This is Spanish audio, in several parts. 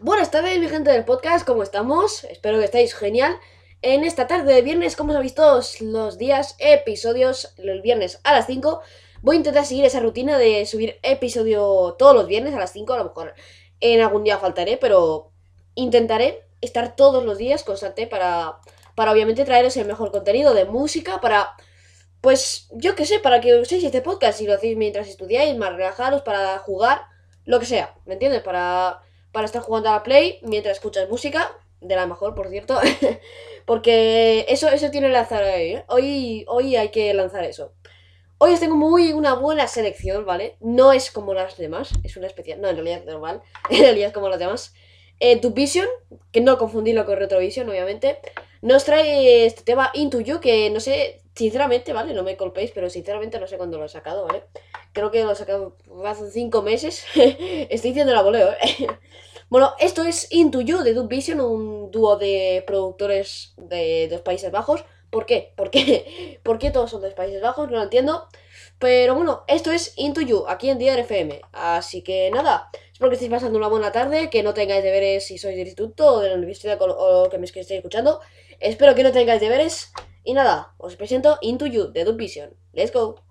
Buenas tardes, mi gente del podcast, ¿cómo estamos? Espero que estéis genial. En esta tarde de viernes, como habéis visto los días, episodios, el viernes a las 5, voy a intentar seguir esa rutina de subir episodio todos los viernes a las 5, a lo mejor en algún día faltaré, pero intentaré estar todos los días constante para, para obviamente traeros el mejor contenido de música, para, pues, yo qué sé, para que uséis este podcast y lo hacéis mientras estudiáis, más relajaros, para jugar, lo que sea, ¿me entiendes? Para para estar jugando a la Play mientras escuchas música, de la mejor, por cierto. Porque eso, eso tiene que lanzar hoy, ¿eh? hoy. Hay que lanzar eso. Hoy os tengo muy una buena selección, ¿vale? No es como las demás, es una especial. No, en realidad normal. En realidad como las demás. Eh, Vision, que no confundirlo con Retrovision, obviamente, nos trae este tema Into You, que no sé, sinceramente, ¿vale? No me colpéis, pero sinceramente no sé cuándo lo he sacado, ¿vale? Creo que lo he sacado hace 5 meses. Estoy diciendo la voleo, ¿eh? Bueno, esto es Into You de Dub Vision, un dúo de productores de, los Países Bajos. ¿Por qué? ¿Por qué? ¿Por qué todos son de los Países Bajos? No lo entiendo. Pero bueno, esto es Into You, aquí en FM. Así que nada, espero que estéis pasando una buena tarde, que no tengáis deberes si sois del instituto o de la universidad o que me estéis escuchando. Espero que no tengáis deberes. Y nada, os presento Into You de Dub Vision. Let's go.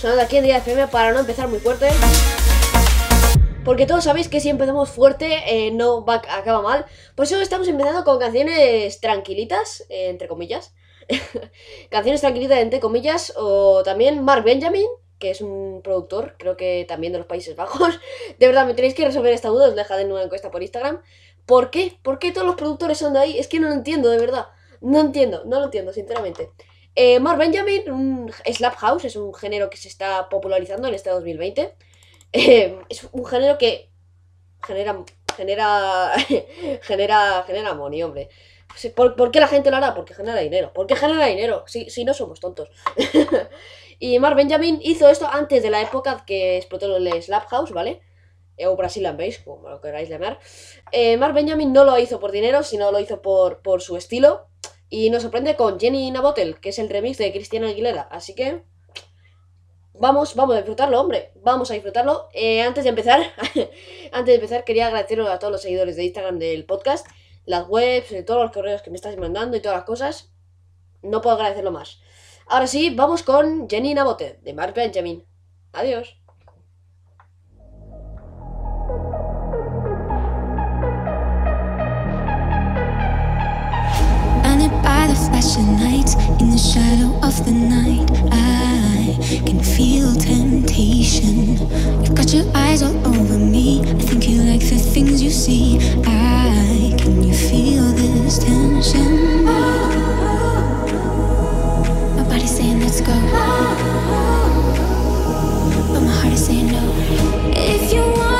Sonando aquí en Día FM para no empezar muy fuerte. Porque todos sabéis que si empezamos fuerte eh, no acaba mal. Por eso estamos empezando con canciones tranquilitas, eh, entre comillas. canciones tranquilitas, entre comillas. O también Mark Benjamin, que es un productor, creo que también de los Países Bajos. De verdad, me tenéis que resolver esta duda, os dejaré en una encuesta por Instagram. ¿Por qué? ¿Por qué todos los productores son de ahí? Es que no lo entiendo, de verdad. No entiendo, no lo entiendo, sinceramente. Eh, Mark Benjamin, un Slap House, es un género que se está popularizando en este 2020. Eh, es un género que genera. genera. genera. genera money, hombre. ¿Por, qué la gente lo hará? Porque genera dinero. ¿Por qué genera dinero? Si, si no somos tontos. y Mark Benjamin hizo esto antes de la época que explotó el Slap House, ¿vale? Eh, o Brazilian Bass, como lo queráis llamar. Eh, Mark Benjamin no lo hizo por dinero, sino lo hizo por, por su estilo Y nos sorprende con Jenny in a Bottle, que es el remix de Cristina Aguilera. Así que vamos, vamos a disfrutarlo, hombre. Vamos a disfrutarlo. Eh, antes de empezar, antes de empezar, quería agradeceros a todos los seguidores de Instagram del podcast, las webs, eh, todos los correos que me estáis mandando y todas las cosas. No puedo agradecerlo más. Ahora sí, vamos con Jenny Nabote, de Mark Benjamin. Adiós. Flashing lights in the shadow of the night. I can feel temptation. You've got your eyes all over me. I think you like the things you see. I can you feel this tension? My body's saying let's go, but my heart is saying no. If you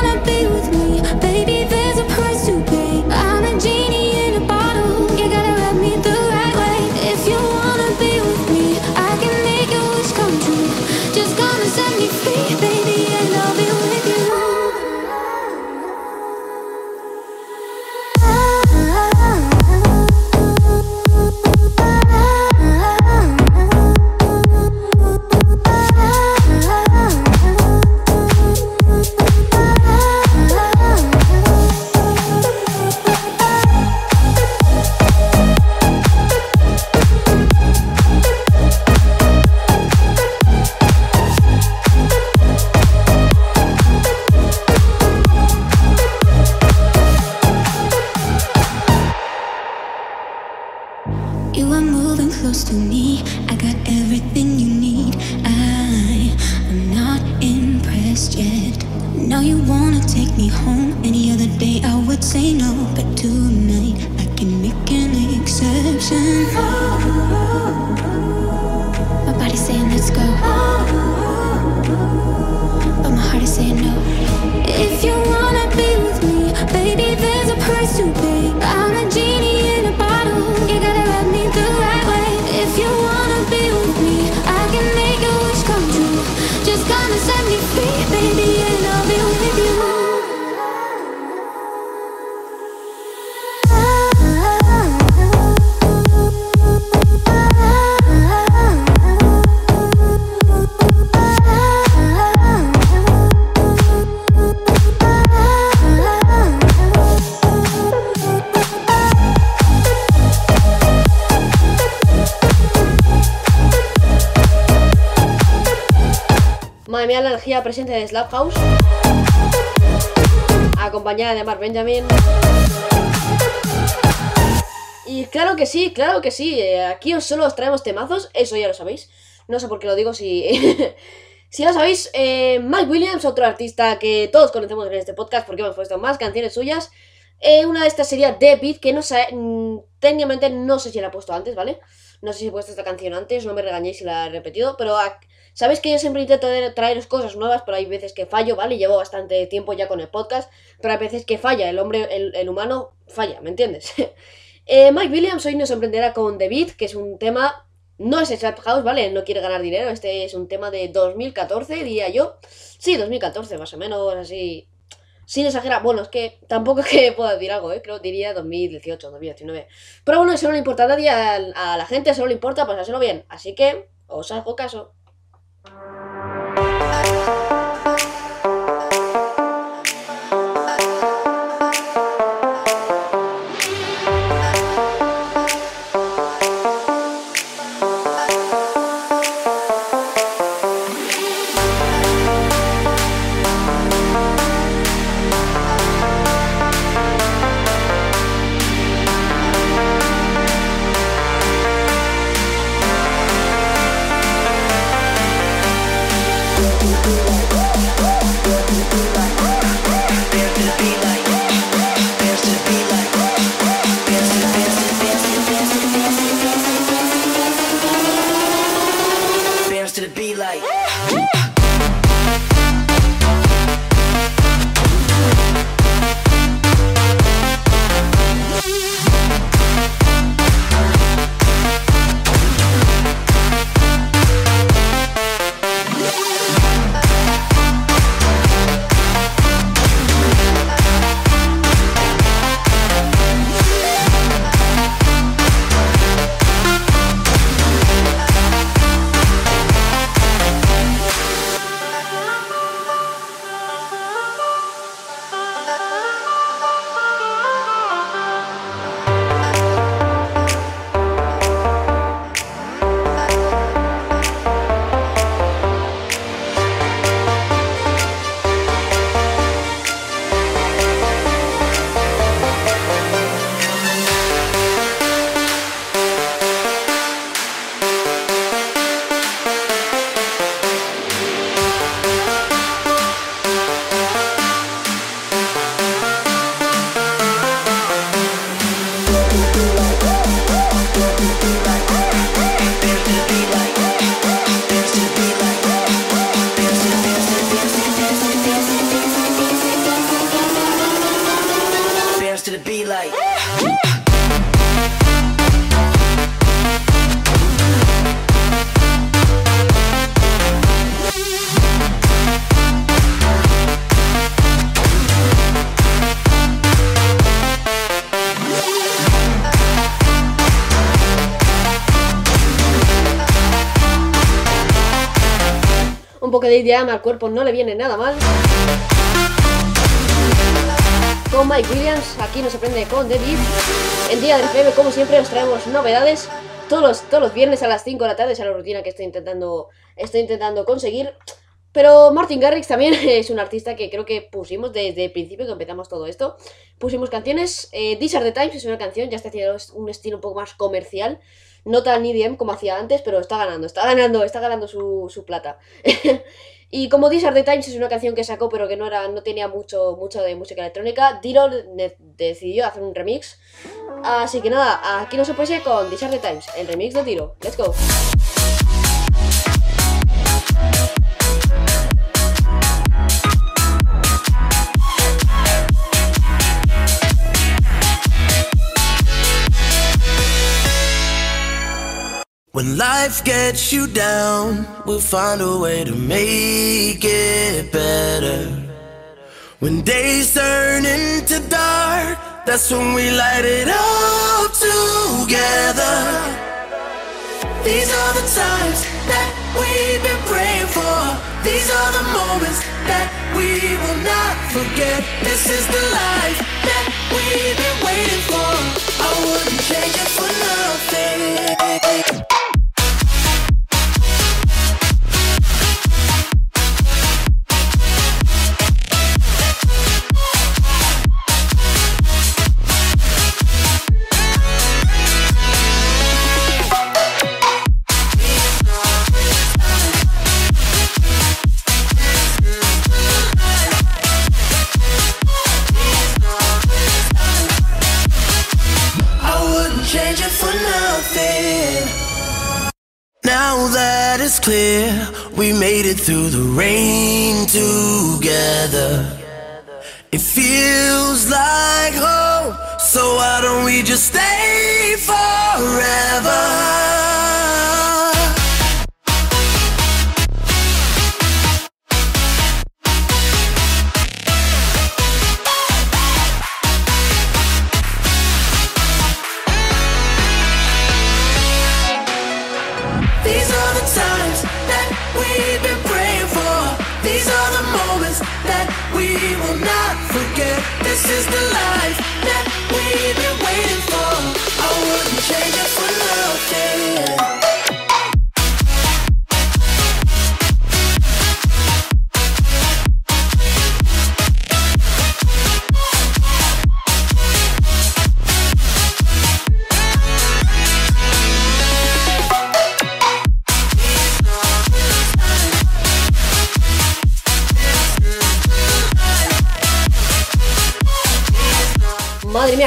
say no, but tonight Energía presente de Slap House. Acompañada de Mark Benjamin. Y claro que sí, claro que sí. eh, Aquí solo os traemos temazos, eso ya lo sabéis. No sé por qué lo digo si. si lo sabéis, eh, Mike Williams, otro artista que todos conocemos en este podcast porque hemos puesto más canciones suyas. Eh, una de estas sería Beat, que no sé. mm, técnicamente no sé si la he puesto antes, ¿vale? No sé si he puesto esta canción antes, no me regañéis si la he repetido, pero sabéis que yo siempre intento traeros cosas nuevas, pero hay veces que fallo, ¿vale? Llevo bastante tiempo ya con el podcast, pero hay veces que falla, el hombre, el, humano falla, ¿me entiendes? Eh, Mike Williams hoy nos sorprenderá con The Beat, que es un tema, no es Slap House, ¿vale? No quiere ganar dinero, este es un tema de 2014, diría yo. Sí, 2014, más o menos, así. Sin exagerar, bueno, es que tampoco es que pueda decir algo, ¿eh? Creo diría 2018, 2019. Pero bueno, eso no le importa a nadie, a, la gente solo le importa hacerlo bien. Así que os hago caso. Poco de IDM al cuerpo no le viene nada mal. Con Mike Williams, aquí nos aprende con David. En día del FM, como siempre, os traemos novedades. Todos los, todos los viernes a las 5 de la tarde, es la rutina que estoy intentando, estoy intentando conseguir. Pero Martin Garrix también es un artista que creo que pusimos desde el principio que empezamos todo esto. Pusimos canciones. Eh, These Are the Times es una canción, ya está haciendo un estilo un poco más comercial. No tan EDM como hacía antes, pero está ganando, está ganando, está ganando su, su plata. y como These the Times es una canción que sacó, pero que no era, no tenía mucho, mucho de música electrónica, Diro decidió hacer un remix. Así que nada, aquí nos puede con These the Times, el remix de Diro. Let's go. When life gets you down, we'll find a way to make it better. When days turn into dark, that's when we light it up together. These are the times that we've been praying for. These are the moments that we will not forget. This is the life that we've been waiting for. I wouldn't change it for nothing. It through the rain together. It feels like home, so why don't we just stay we will not forget. This is the life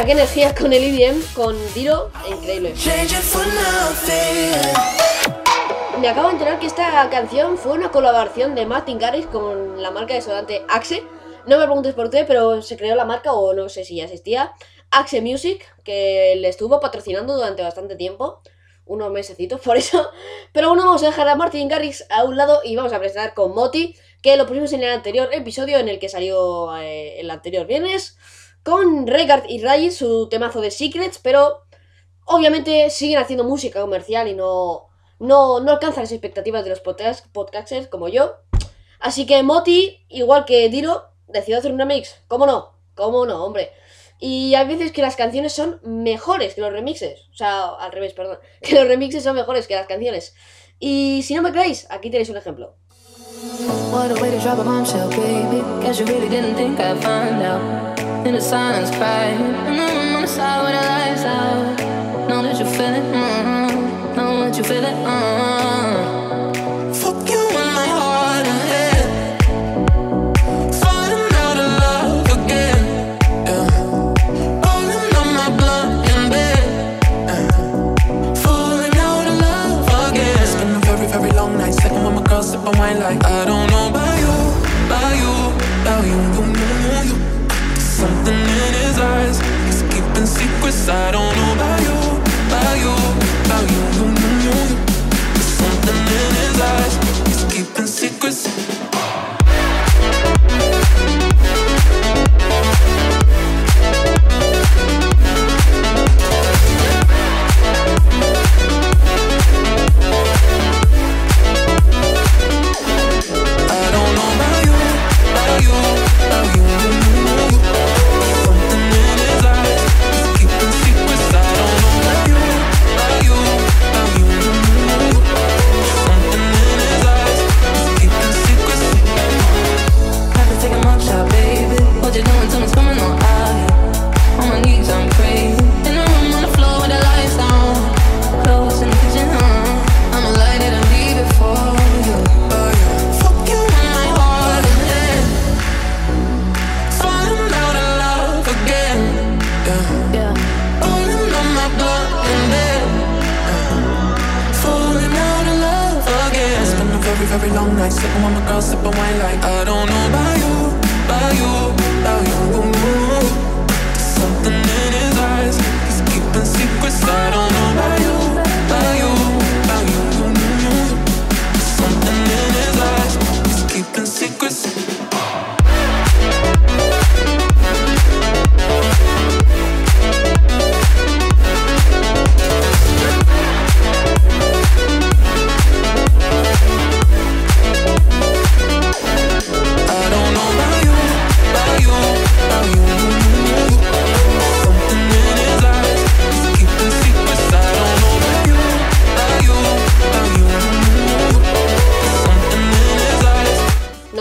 qué energía con el EDM, con Diro, increíble. Me acabo de enterar que esta canción fue una colaboración de Martin Garrix con la marca de desodorante Axe. No me preguntes por qué, pero se creó la marca o no sé si ya existía. Axe Music, que le estuvo patrocinando durante bastante tiempo. Unos mesecitos, por eso. Pero bueno, vamos a dejar a Martin Garrix a un lado y vamos a presentar con Moti, que lo pusimos en el anterior episodio en el que salió eh, el anterior viernes. Con Regard y Ray, su temazo de Secrets, pero obviamente siguen haciendo música comercial y no, no, no alcanzan las expectativas de los podcast, podcasters como yo. Así que Moti, igual que Diro, decidió hacer un remix. ¿Cómo no? ¿Cómo no, hombre? Y hay veces que las canciones son mejores que los remixes. O sea, al revés, perdón. Que los remixes son mejores que las canciones. Y si no me creéis, aquí tenéis un ejemplo. Baby. in the silence cry. And I'm on the side where the lights out. Know that you feel it, uh, mm-hmm. know that you feel it. Uh. Mm-hmm. Fuck you my heart. Long night, with my girl, sipping wine like I don't secrets. I don't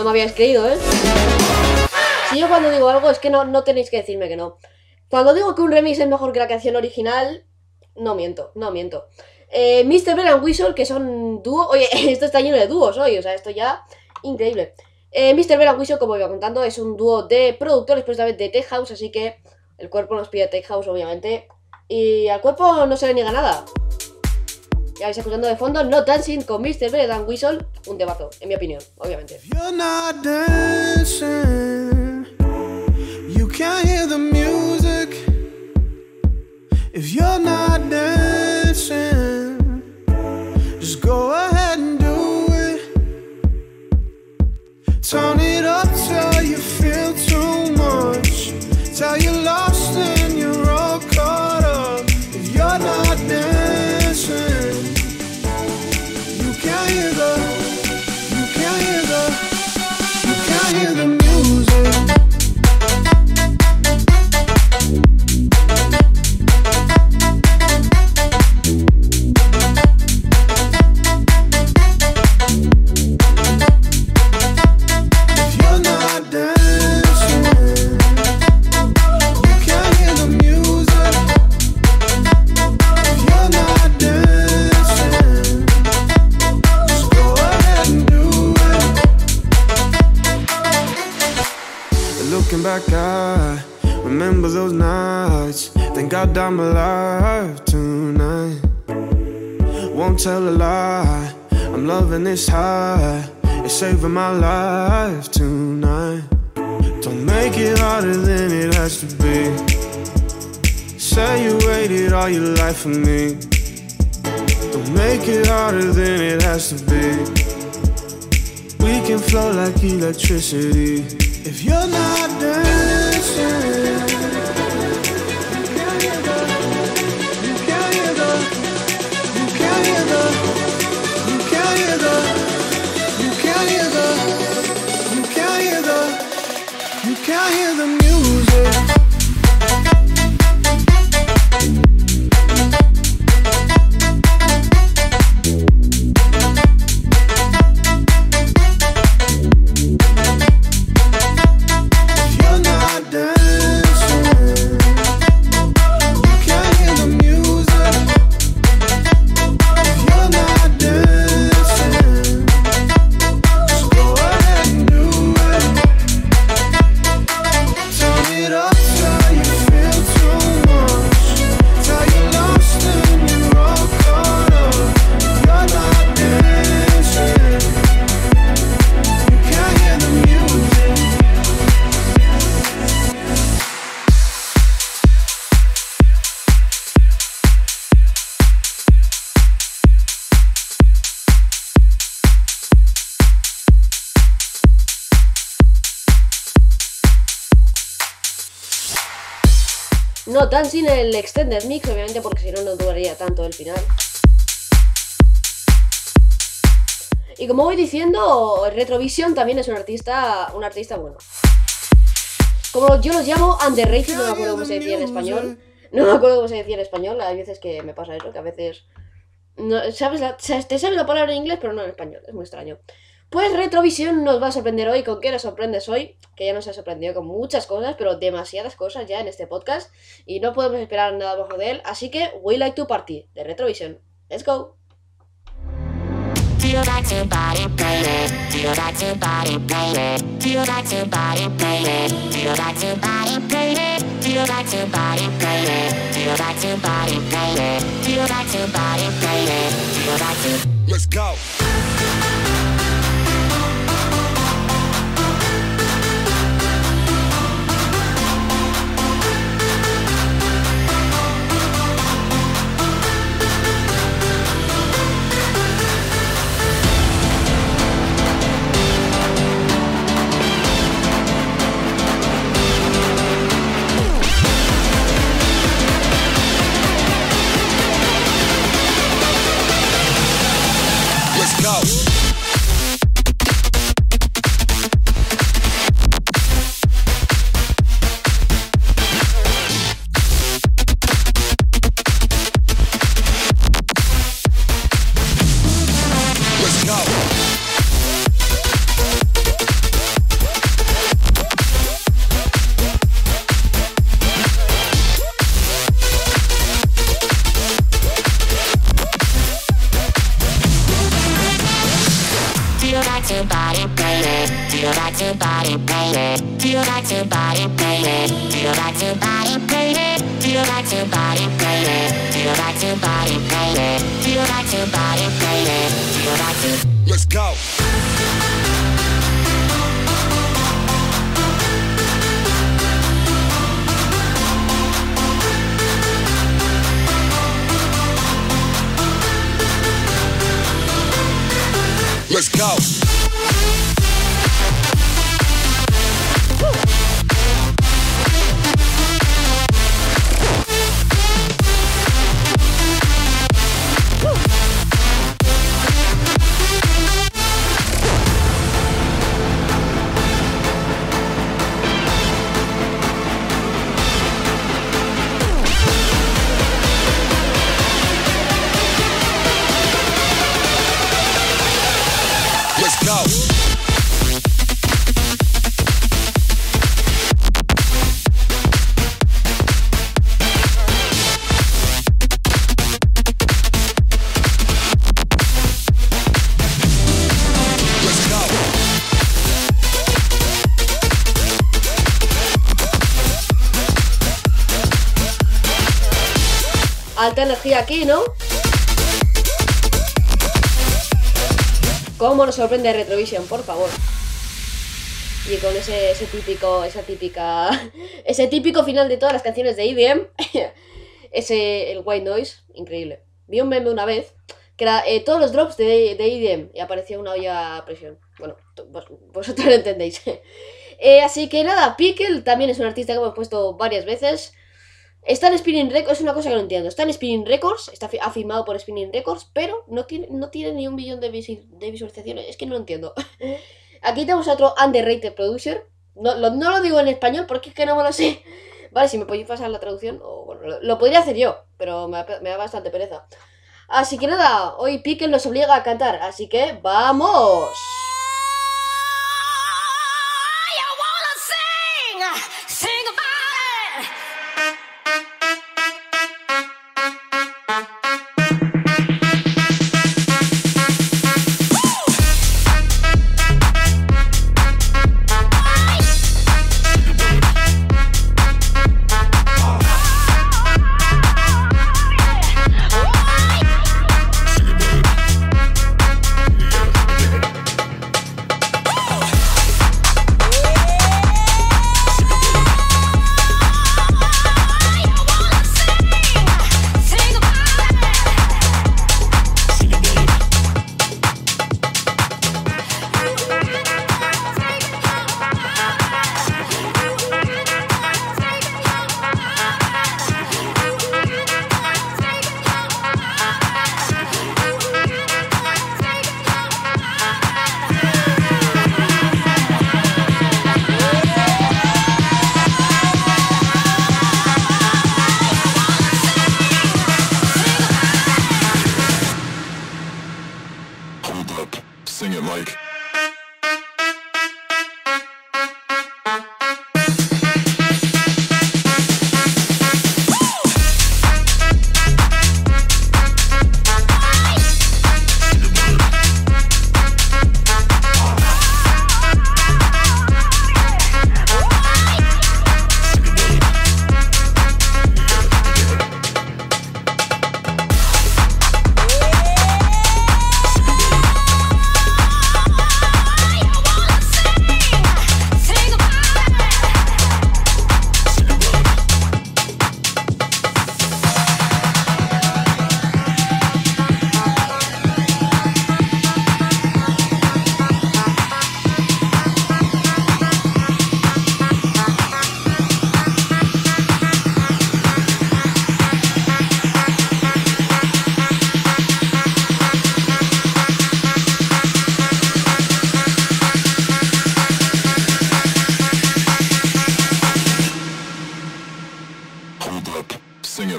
me habíais creído, ¿eh? Si yo cuando digo algo es que no, no tenéis que decirme que no. Cuando digo que un remix es mejor que la canción original, no miento, no miento. Eh, Mr. Bell and Whistle, que son dúo. Oye, esto está lleno de dúos hoy, o sea, esto ya increíble. Eh, Mr. Bell and Whistle, como iba contando, es un dúo de productores, precisamente de Tech House, así que el cuerpo nos pide Tech House, obviamente. Y al cuerpo no se le niega nada. Ya vais escuchando de fondo No Dancing con Mr. And Whistle, un temazo, en mi opinión, obviamente. You're not dancing. You can't hear the music. If you're not dancing, just go ahead and do it. Turn Won't tell a lie. I'm loving this high. It's saving my life tonight. Don't make it harder than it has to be. Say you waited all your life for me. Don't make it harder than it has to be. We can flow like electricity. If you're not dancing, can't tan sin el Extended Mix, obviamente, porque si no, no duraría tanto el final. Y como voy diciendo, Retrovision también es un artista, un artista bueno. Como yo los llamo underrated, no me acuerdo cómo se decía en español. No me acuerdo cómo se decía en español, hay veces que me pasa eso, que a veces... No, sabes la, te sabes la palabra en inglés, pero no en español, es muy extraño. Pues Retrovision nos va a sorprender hoy. ¿Con qué nos sorprendes hoy? Que ya nos ha sorprendido con muchas cosas, pero demasiadas cosas ya en este podcast. Y no podemos esperar nada mejor de él. Así que, We Like to Party, de Retrovision. Let's go. Do you aquí, ¿no? ¿Cómo nos sorprende Retrovision, por favor? Y con ese, típico, esa típica, ese típico final de todas las canciones de EDM, ese, el white noise, increíble. Vi un meme una vez que era eh, todos los drops de, de EDM y aparecía una olla a presión. Bueno, vosotros lo entendéis. Eh, así que nada, Pickle también es un artista que hemos puesto varias veces. Está en Spinning Records, es una cosa que no entiendo. Está en Spinning Records, está fi- por Spinning Records, pero no tiene, no tiene ni un billón de, visi- de visualizaciones. Es que no lo entiendo. Aquí tenemos otro underrated producer. No lo, no lo digo en español porque es que no me lo sé. Vale, si me podéis pasar la traducción, o bueno, lo, podría hacer yo, pero me da bastante pereza. Así que nada, hoy Pickle nos obliga a cantar, así que ¡vamos!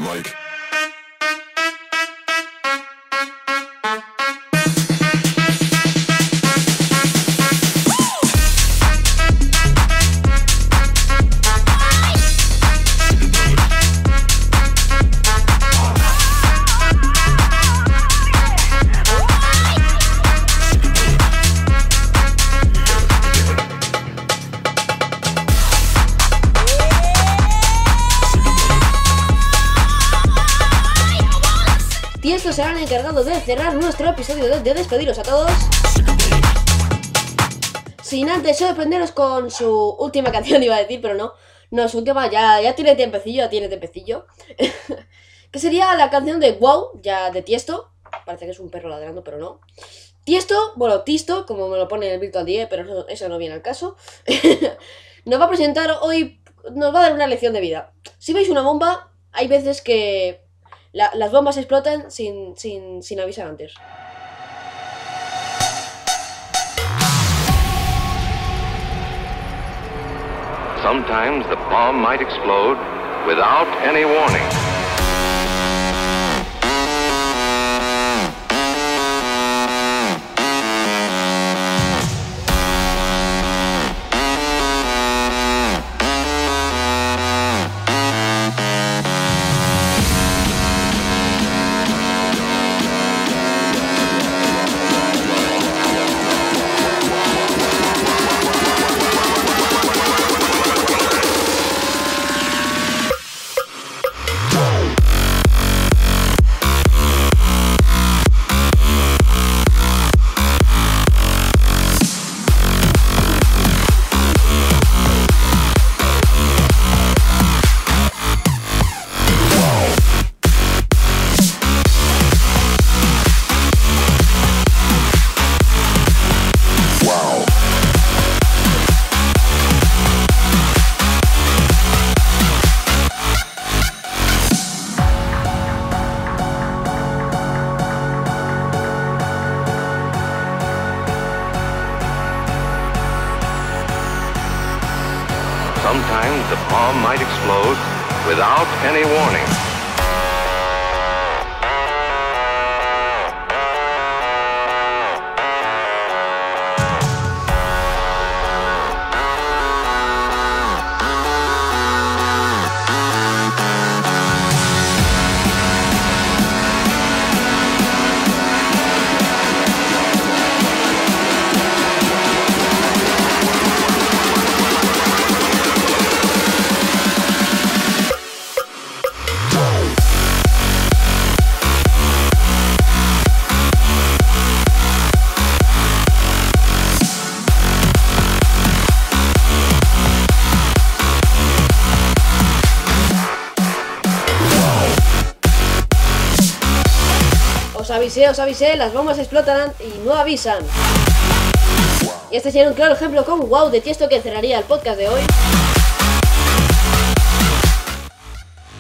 like episodio, de, de despediros a todos. Sin antes sorprenderos con su última canción, iba a decir, pero no. No, su última ya, ya tiene tiempecillo, ya tiene tiempecillo. que sería la canción de Wow, ya de Tiesto. Parece que es un perro ladrando, pero no. Tiesto, bueno, Tisto, como me lo pone en el Virtual Die, pero eso, eso no viene al caso. nos va a presentar hoy, nos va a dar una lección de vida. Si veis una bomba, hay veces que la- las bombas explotan sin, sin, sin avisar antes. Sometimes the bomb might explode without any warning. Os avisé, las bombas explotan y no avisan. Y este sería un claro ejemplo con Wow de Tiesto que cerraría el podcast de hoy.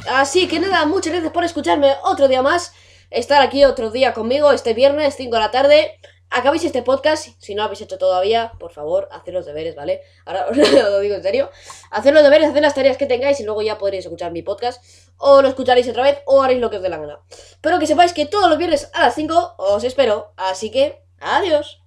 Así que nada, muchas gracias por escucharme otro día más. Estar aquí otro día conmigo este viernes, 5 de la tarde. Acabéis este podcast, si no lo habéis hecho todavía, por favor, haced los deberes, ¿vale? Ahora os lo digo en serio. Haced los deberes, haced las tareas que tengáis y luego ya podréis escuchar mi podcast. O lo escucharéis otra vez o haréis lo que os dé la gana. Pero que sepáis que todos los viernes a las 5 os espero. Así que, adiós.